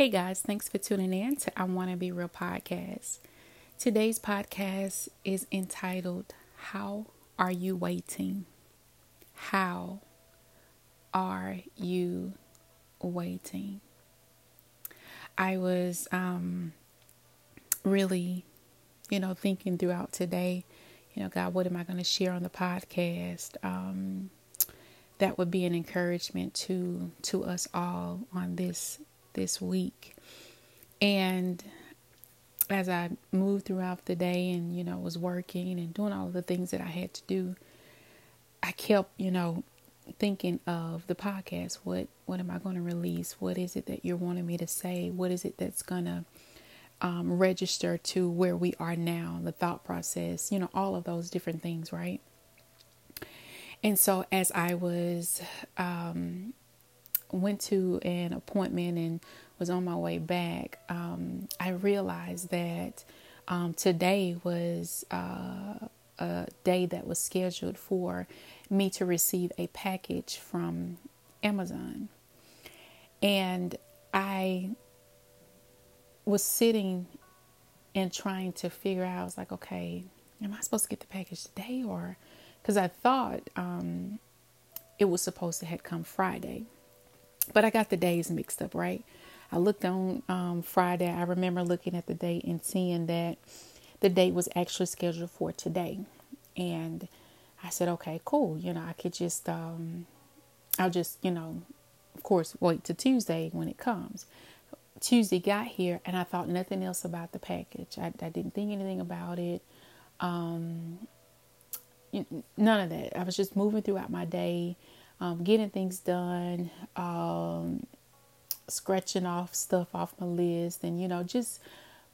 Hey guys, thanks for tuning in to I Want to Be Real podcast. Today's podcast is entitled How Are You Waiting? How are you waiting? I was um, really, you know, thinking throughout today, you know, God, what am I going to share on the podcast? Um, that would be an encouragement to to us all on this this week. And as I moved throughout the day and, you know, was working and doing all of the things that I had to do, I kept, you know, thinking of the podcast. What what am I going to release? What is it that you're wanting me to say? What is it that's going to um, register to where we are now, the thought process, you know, all of those different things, right? And so as I was um, went to an appointment and was on my way back, um, I realized that um, today was uh, a day that was scheduled for me to receive a package from Amazon. And I was sitting and trying to figure out, I was like, okay, am I supposed to get the package today or because I thought um, it was supposed to have come Friday. But I got the days mixed up, right? I looked on um, Friday. I remember looking at the date and seeing that the date was actually scheduled for today. And I said, okay, cool. You know, I could just, um, I'll just, you know, of course, wait to Tuesday when it comes. Tuesday got here and I thought nothing else about the package. I, I didn't think anything about it. Um, none of that. I was just moving throughout my day um, getting things done, um, scratching off stuff off my list, and you know, just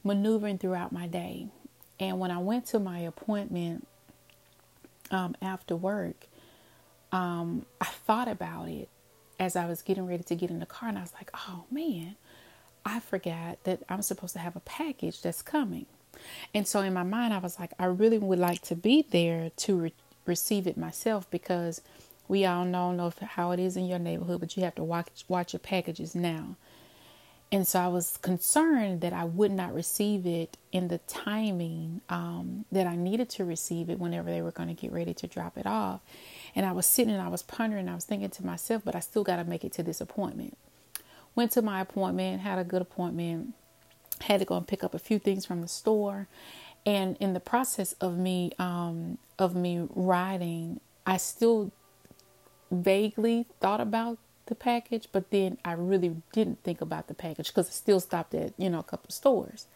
maneuvering throughout my day. And when I went to my appointment um, after work, um, I thought about it as I was getting ready to get in the car, and I was like, oh man, I forgot that I'm supposed to have a package that's coming. And so in my mind, I was like, I really would like to be there to re- receive it myself because we all know, know how it is in your neighborhood, but you have to watch watch your packages now. And so I was concerned that I would not receive it in the timing um, that I needed to receive it whenever they were going to get ready to drop it off. And I was sitting and I was pondering, I was thinking to myself, but I still got to make it to this appointment. Went to my appointment, had a good appointment, had to go and pick up a few things from the store. And in the process of me um, of me riding, I still vaguely thought about the package, but then I really didn't think about the package because I still stopped at, you know, a couple stores.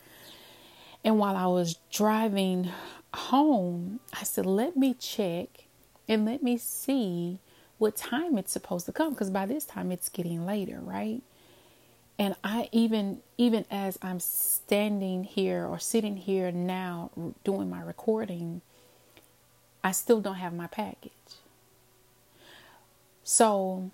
And while I was driving home, I said, let me check and let me see what time it's supposed to come because by this time it's getting later, right? And I even even as I'm standing here or sitting here now doing my recording, I still don't have my package. So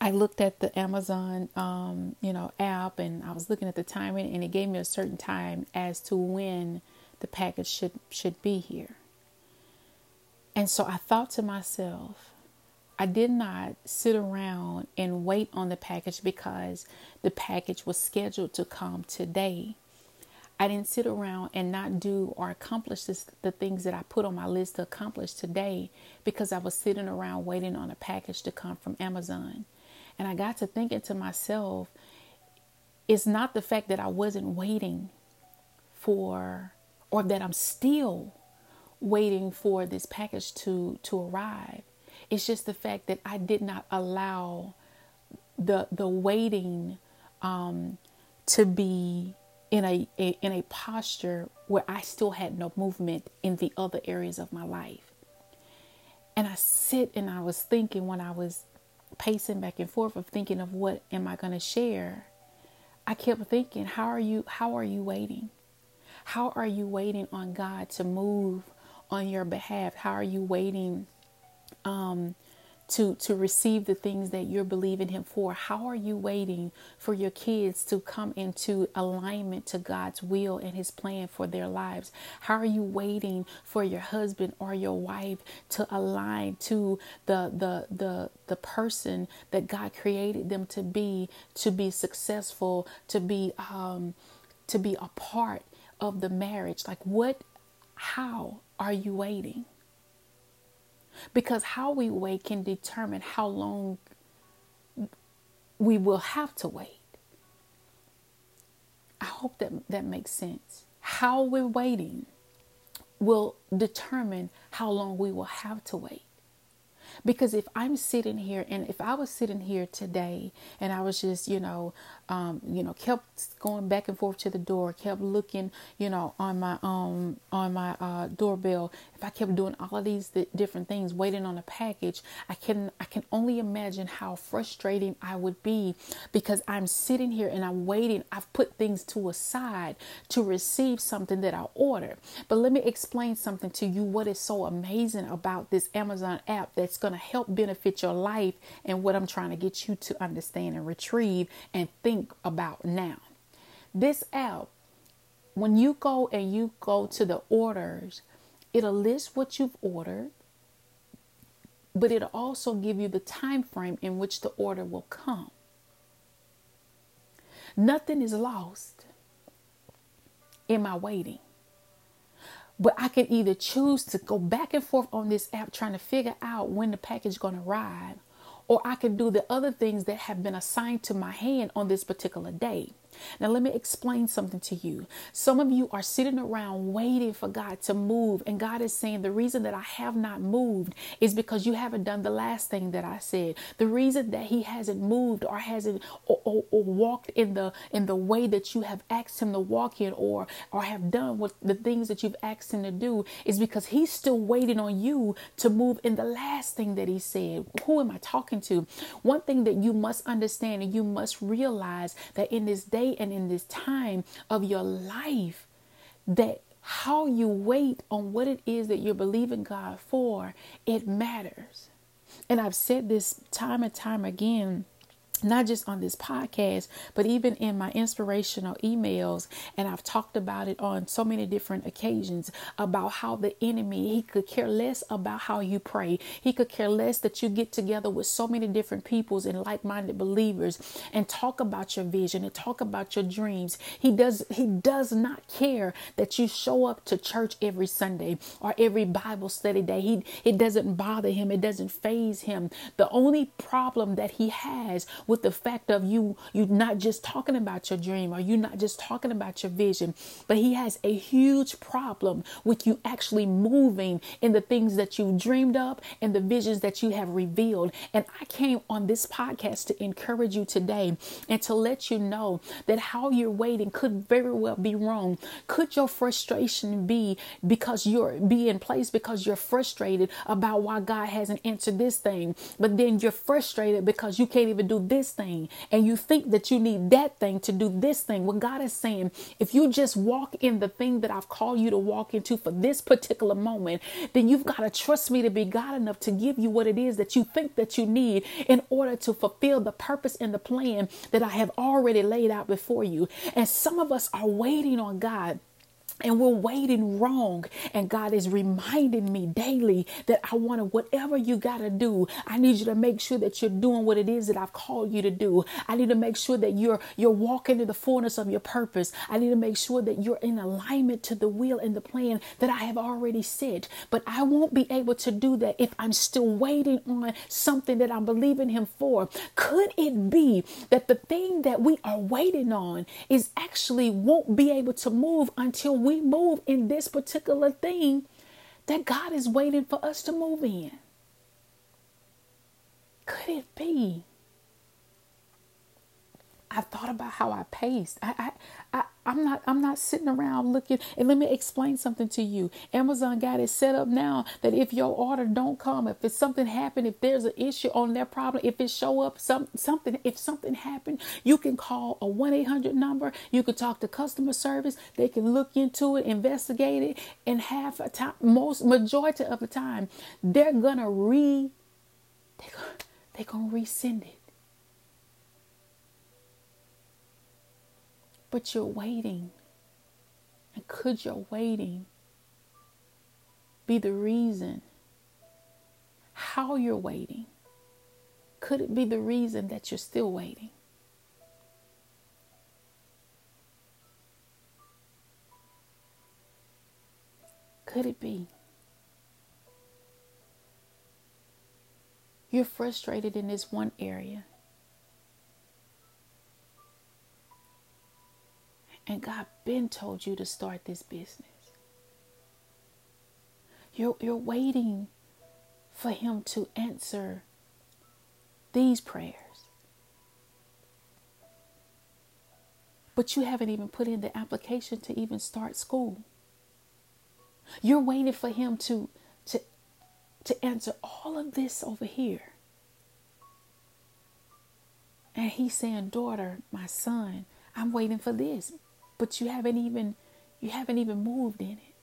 I looked at the Amazon, um, you know, app, and I was looking at the timing, and it gave me a certain time as to when the package should should be here. And so I thought to myself, I did not sit around and wait on the package because the package was scheduled to come today. I didn't sit around and not do or accomplish this, the things that I put on my list to accomplish today because I was sitting around waiting on a package to come from Amazon. And I got to thinking to myself, it's not the fact that I wasn't waiting for or that I'm still waiting for this package to to arrive. It's just the fact that I did not allow the the waiting um, to be in a, a, in a posture where I still had no movement in the other areas of my life. And I sit and I was thinking when I was pacing back and forth of thinking of what am I going to share. I kept thinking, how are you how are you waiting? How are you waiting on God to move on your behalf? How are you waiting um, to to receive the things that you're believing him for. How are you waiting for your kids to come into alignment to God's will and his plan for their lives? How are you waiting for your husband or your wife to align to the the the the person that God created them to be to be successful to be um to be a part of the marriage? Like what how are you waiting because how we wait can determine how long we will have to wait. I hope that that makes sense. How we're waiting will determine how long we will have to wait. Because if I'm sitting here and if I was sitting here today and I was just, you know, um, you know, kept going back and forth to the door, kept looking, you know, on my um on my uh, doorbell. If I kept doing all of these th- different things, waiting on a package, I can I can only imagine how frustrating I would be because I'm sitting here and I'm waiting. I've put things to a side to receive something that I ordered. But let me explain something to you. What is so amazing about this Amazon app that's going to help benefit your life and what I'm trying to get you to understand and retrieve and think think about now. This app, when you go and you go to the orders, it'll list what you've ordered, but it'll also give you the time frame in which the order will come. Nothing is lost in my waiting. But I can either choose to go back and forth on this app trying to figure out when the package is going to arrive, or I can do the other things that have been assigned to my hand on this particular day. Now, let me explain something to you. Some of you are sitting around waiting for God to move, and God is saying, The reason that I have not moved is because you haven't done the last thing that I said. The reason that He hasn't moved or hasn't or, or, or walked in the in the way that you have asked Him to walk in, or or have done what the things that you've asked Him to do, is because He's still waiting on you to move in the last thing that He said. Who am I talking to? One thing that you must understand and you must realize that in this day and in this time of your life that how you wait on what it is that you're believing God for, it matters. And I've said this time and time again not just on this podcast, but even in my inspirational emails. And I've talked about it on so many different occasions about how the enemy, he could care less about how you pray. He could care less that you get together with so many different peoples and like-minded believers and talk about your vision and talk about your dreams. He does, he does not care that you show up to church every Sunday or every Bible study day. He, it doesn't bother him. It doesn't faze him. The only problem that he has with the fact of you you not just talking about your dream or you not just talking about your vision, but he has a huge problem with you actually moving in the things that you dreamed up and the visions that you have revealed. And I came on this podcast to encourage you today and to let you know that how you're waiting could very well be wrong. Could your frustration be because you're be in place because you're frustrated about why God hasn't answered this thing, but then you're frustrated because you can't even do this this thing and you think that you need that thing to do this thing. What God is saying, if you just walk in the thing that I've called you to walk into for this particular moment, then you've got to trust me to be God enough to give you what it is that you think that you need in order to fulfill the purpose and the plan that I have already laid out before you. And some of us are waiting on God and we're waiting wrong. And God is reminding me daily that I want to, whatever you got to do, I need you to make sure that you're doing what it is that I've called you to do. I need to make sure that you're, you're walking in the fullness of your purpose. I need to make sure that you're in alignment to the will and the plan that I have already set. But I won't be able to do that if I'm still waiting on something that I'm believing Him for. Could it be that the thing that we are waiting on is actually won't be able to move until we we move in this particular thing that God is waiting for us to move in? Could it be? I've thought about how I paced. I, I, I, I'm not I'm not sitting around looking and let me explain something to you. Amazon got it set up now that if your order don't come, if it's something happen, if there's an issue on their problem, if it show up some something, if something happened, you can call a 1-800 number. You can talk to customer service. They can look into it, investigate it, and half a time most majority of the time, they're gonna re they're going they gonna resend it. But you're waiting. And could your waiting be the reason how you're waiting? Could it be the reason that you're still waiting? Could it be? You're frustrated in this one area. And God been told you to start this business. You're, you're waiting for him to answer these prayers. But you haven't even put in the application to even start school. You're waiting for him to to to answer all of this over here. And he's saying, "Daughter, my son, I'm waiting for this." But you haven't even you haven't even moved in it.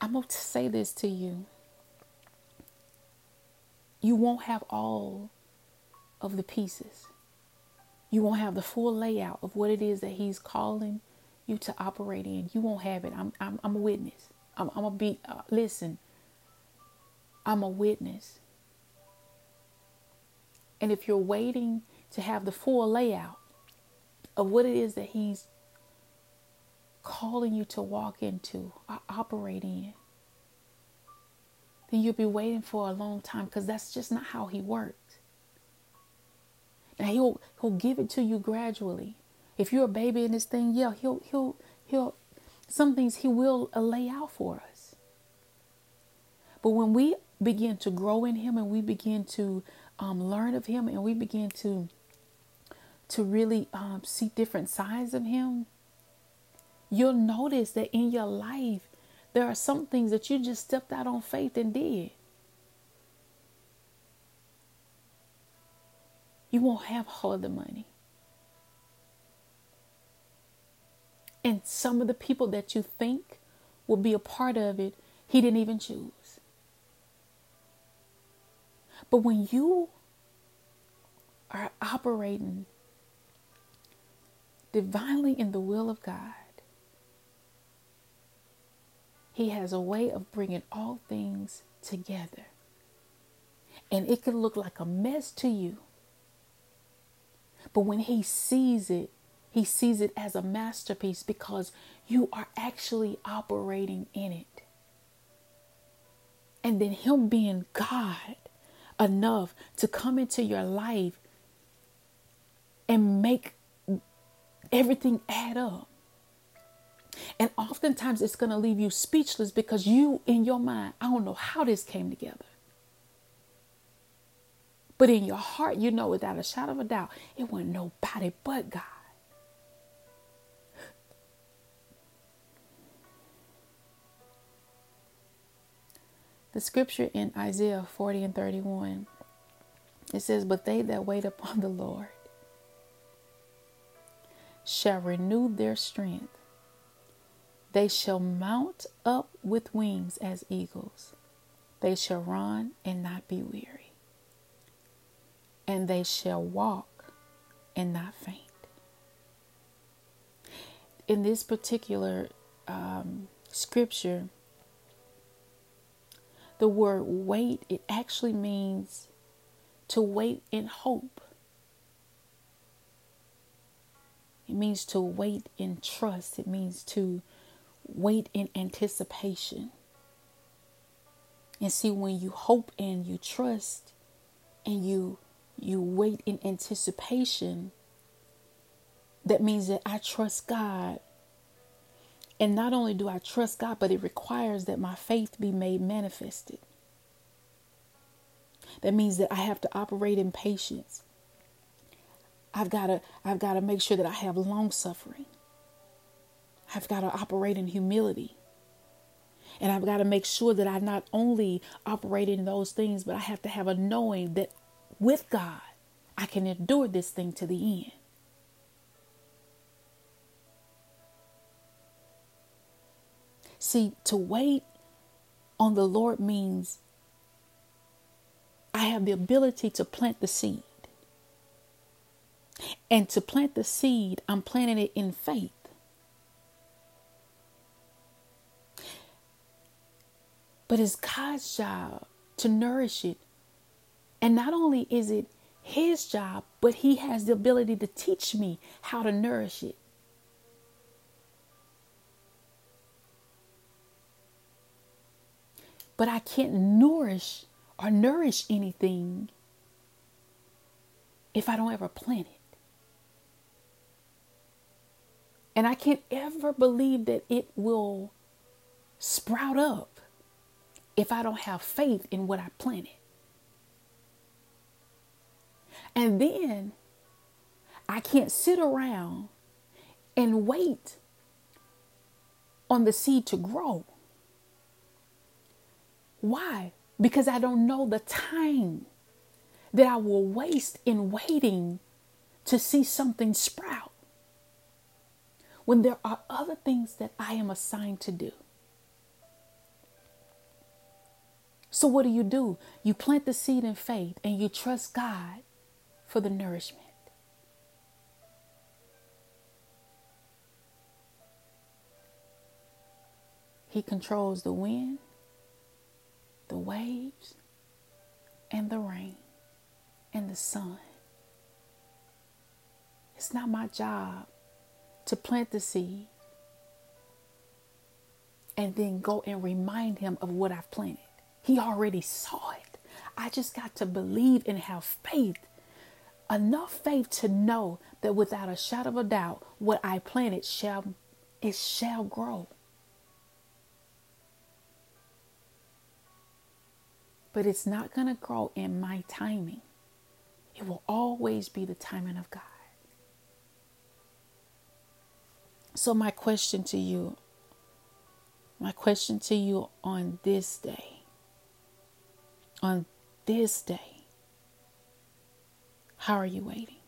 I'm going to say this to you. You won't have all of the pieces. You won't have the full layout of what it is that he's calling you to operate in. You won't have it. I'm, I'm, I'm a witness. I'm, I'm a be. Uh, listen. I'm a witness. And if you're waiting to have the full layout of what it is that He's calling you to walk into or operate in, then you'll be waiting for a long time because that's just not how He works. Now He'll He'll give it to you gradually. If you're a baby in this thing, yeah, he'll he'll he'll some things he will lay out for us. But when we begin to grow in him and we begin to um, learn of him and we begin to to really um, see different sides of him, you'll notice that in your life there are some things that you just stepped out on faith and did. You won't have all of the money. And some of the people that you think will be a part of it, he didn't even choose. But when you are operating divinely in the will of God, He has a way of bringing all things together. And it can look like a mess to you. But when He sees it, he sees it as a masterpiece because you are actually operating in it. And then Him being God enough to come into your life and make everything add up. And oftentimes it's going to leave you speechless because you, in your mind, I don't know how this came together. But in your heart, you know without a shadow of a doubt, it wasn't nobody but God. The scripture in Isaiah 40 and 31 it says, But they that wait upon the Lord shall renew their strength. They shall mount up with wings as eagles. They shall run and not be weary. And they shall walk and not faint. In this particular um, scripture, the word wait, it actually means to wait in hope. It means to wait in trust. It means to wait in anticipation. And see when you hope and you trust and you you wait in anticipation, that means that I trust God and not only do I trust God, but it requires that my faith be made manifested. That means that I have to operate in patience. I've got to I've got to make sure that I have long suffering. I've got to operate in humility. And I've got to make sure that I not only operate in those things, but I have to have a knowing that with God, I can endure this thing to the end. See, to wait on the Lord means I have the ability to plant the seed. And to plant the seed, I'm planting it in faith. But it's God's job to nourish it. And not only is it his job, but he has the ability to teach me how to nourish it. But I can't nourish or nourish anything if I don't ever plant it. And I can't ever believe that it will sprout up if I don't have faith in what I planted. And then I can't sit around and wait on the seed to grow. Why? Because I don't know the time that I will waste in waiting to see something sprout when there are other things that I am assigned to do. So, what do you do? You plant the seed in faith and you trust God for the nourishment. He controls the wind, the waves, and the rain, and the sun. It's not my job to plant the seed and then go and remind him of what I've planted. He already saw it. I just got to believe and have faith enough faith to know that without a shadow of a doubt, what I planted shall it shall grow. But it's not going to grow in my timing. It will always be the timing of God. So, my question to you, my question to you on this day, on this day, how are you waiting?